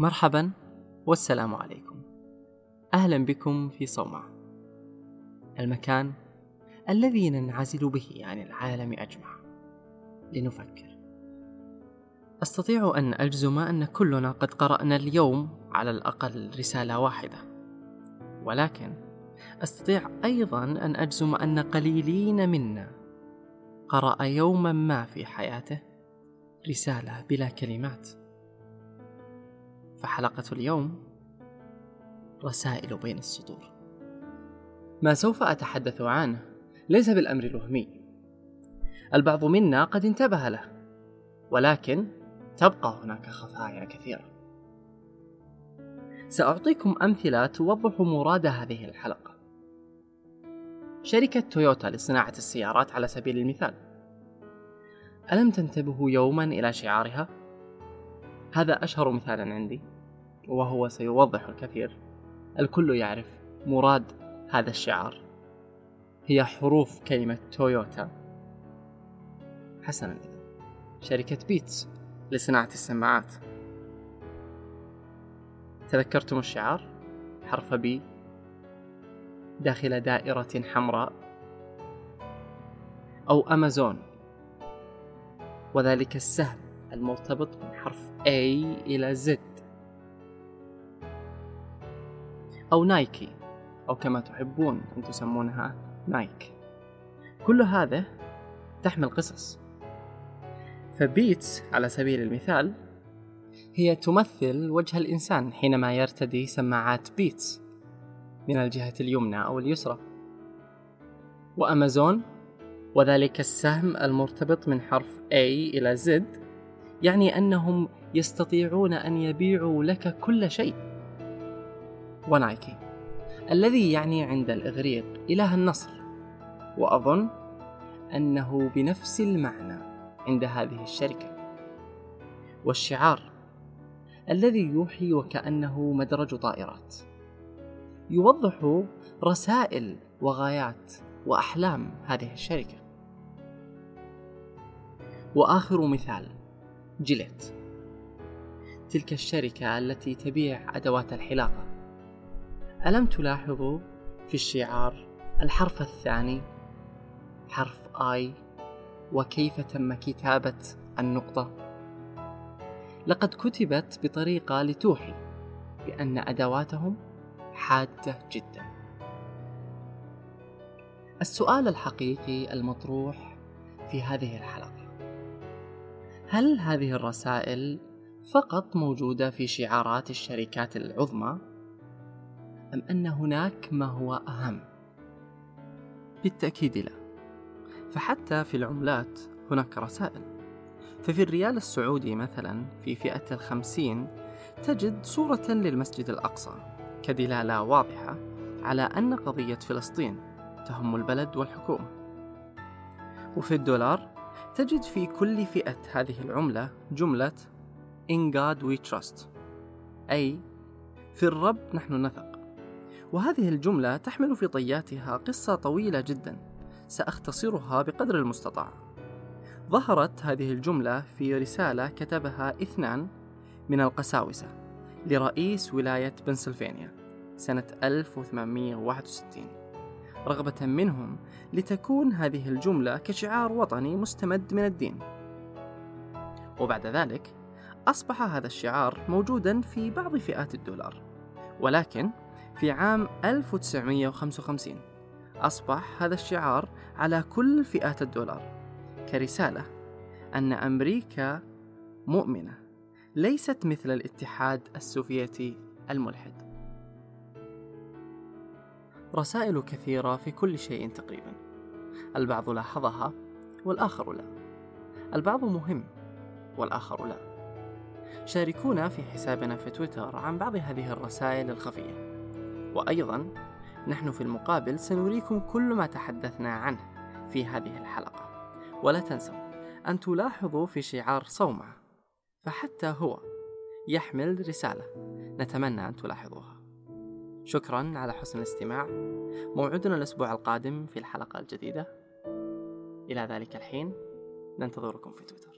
مرحبا والسلام عليكم. أهلا بكم في صومعة. المكان الذي ننعزل به عن العالم أجمع. لنفكر. أستطيع أن أجزم أن كلنا قد قرأنا اليوم على الأقل رسالة واحدة. ولكن أستطيع أيضا أن أجزم أن قليلين منا قرأ يوما ما في حياته رسالة بلا كلمات. فحلقة اليوم رسائل بين السطور. ما سوف أتحدث عنه ليس بالأمر الوهمي. البعض منا قد انتبه له، ولكن تبقى هناك خفايا كثيرة. سأعطيكم أمثلة توضح مراد هذه الحلقة. شركة تويوتا لصناعة السيارات على سبيل المثال. ألم تنتبهوا يوما إلى شعارها؟ هذا أشهر مثال عندي وهو سيوضح الكثير. الكل يعرف مراد هذا الشعار. هي حروف كلمة تويوتا. حسنا. شركة بيتس لصناعة السماعات. تذكرتم الشعار؟ حرف B داخل دائرة حمراء. أو أمازون. وذلك السهم المرتبط حرف A إلى Z. أو نايكي أو كما تحبون أن تسمونها نايك كل هذا تحمل قصص. فبيتس على سبيل المثال هي تمثل وجه الإنسان حينما يرتدي سماعات بيتس من الجهة اليمنى أو اليسرى. وأمازون وذلك السهم المرتبط من حرف A إلى Z يعني أنهم يستطيعون أن يبيعوا لك كل شيء. ونايكي الذي يعني عند الإغريق إله النصر وأظن أنه بنفس المعنى عند هذه الشركة. والشعار الذي يوحي وكأنه مدرج طائرات. يوضح رسائل وغايات وأحلام هذه الشركة. وآخر مثال جيليت تلك الشركة التي تبيع أدوات الحلاقة ألم تلاحظوا في الشعار الحرف الثاني حرف آي وكيف تم كتابة النقطة؟ لقد كتبت بطريقة لتوحي بأن أدواتهم حادة جدا. السؤال الحقيقي المطروح في هذه الحلقة هل هذه الرسائل فقط موجودة في شعارات الشركات العظمى؟ أم أن هناك ما هو أهم؟ بالتأكيد لا. فحتى في العملات هناك رسائل. ففي الريال السعودي مثلا في فئة الخمسين تجد صورة للمسجد الأقصى كدلالة واضحة على أن قضية فلسطين تهم البلد والحكومة. وفي الدولار تجد في كل فئة هذه العملة جملة In God we trust أي في الرب نحن نثق وهذه الجملة تحمل في طياتها قصة طويلة جدا سأختصرها بقدر المستطاع. ظهرت هذه الجملة في رسالة كتبها اثنان من القساوسة لرئيس ولاية بنسلفانيا سنة 1861 رغبة منهم لتكون هذه الجملة كشعار وطني مستمد من الدين وبعد ذلك أصبح هذا الشعار موجودا في بعض فئات الدولار ولكن في عام 1955 أصبح هذا الشعار على كل فئات الدولار كرسالة أن أمريكا مؤمنة ليست مثل الاتحاد السوفيتي الملحد. رسائل كثيرة في كل شيء تقريبا. البعض لاحظها والآخر لا. البعض مهم والآخر لا. شاركونا في حسابنا في تويتر عن بعض هذه الرسائل الخفية وأيضا نحن في المقابل سنريكم كل ما تحدثنا عنه في هذه الحلقة ولا تنسوا أن تلاحظوا في شعار صومعة فحتى هو يحمل رسالة نتمنى أن تلاحظوها شكرا على حسن الاستماع. موعدنا الأسبوع القادم في الحلقة الجديدة. إلى ذلك الحين ننتظركم في تويتر.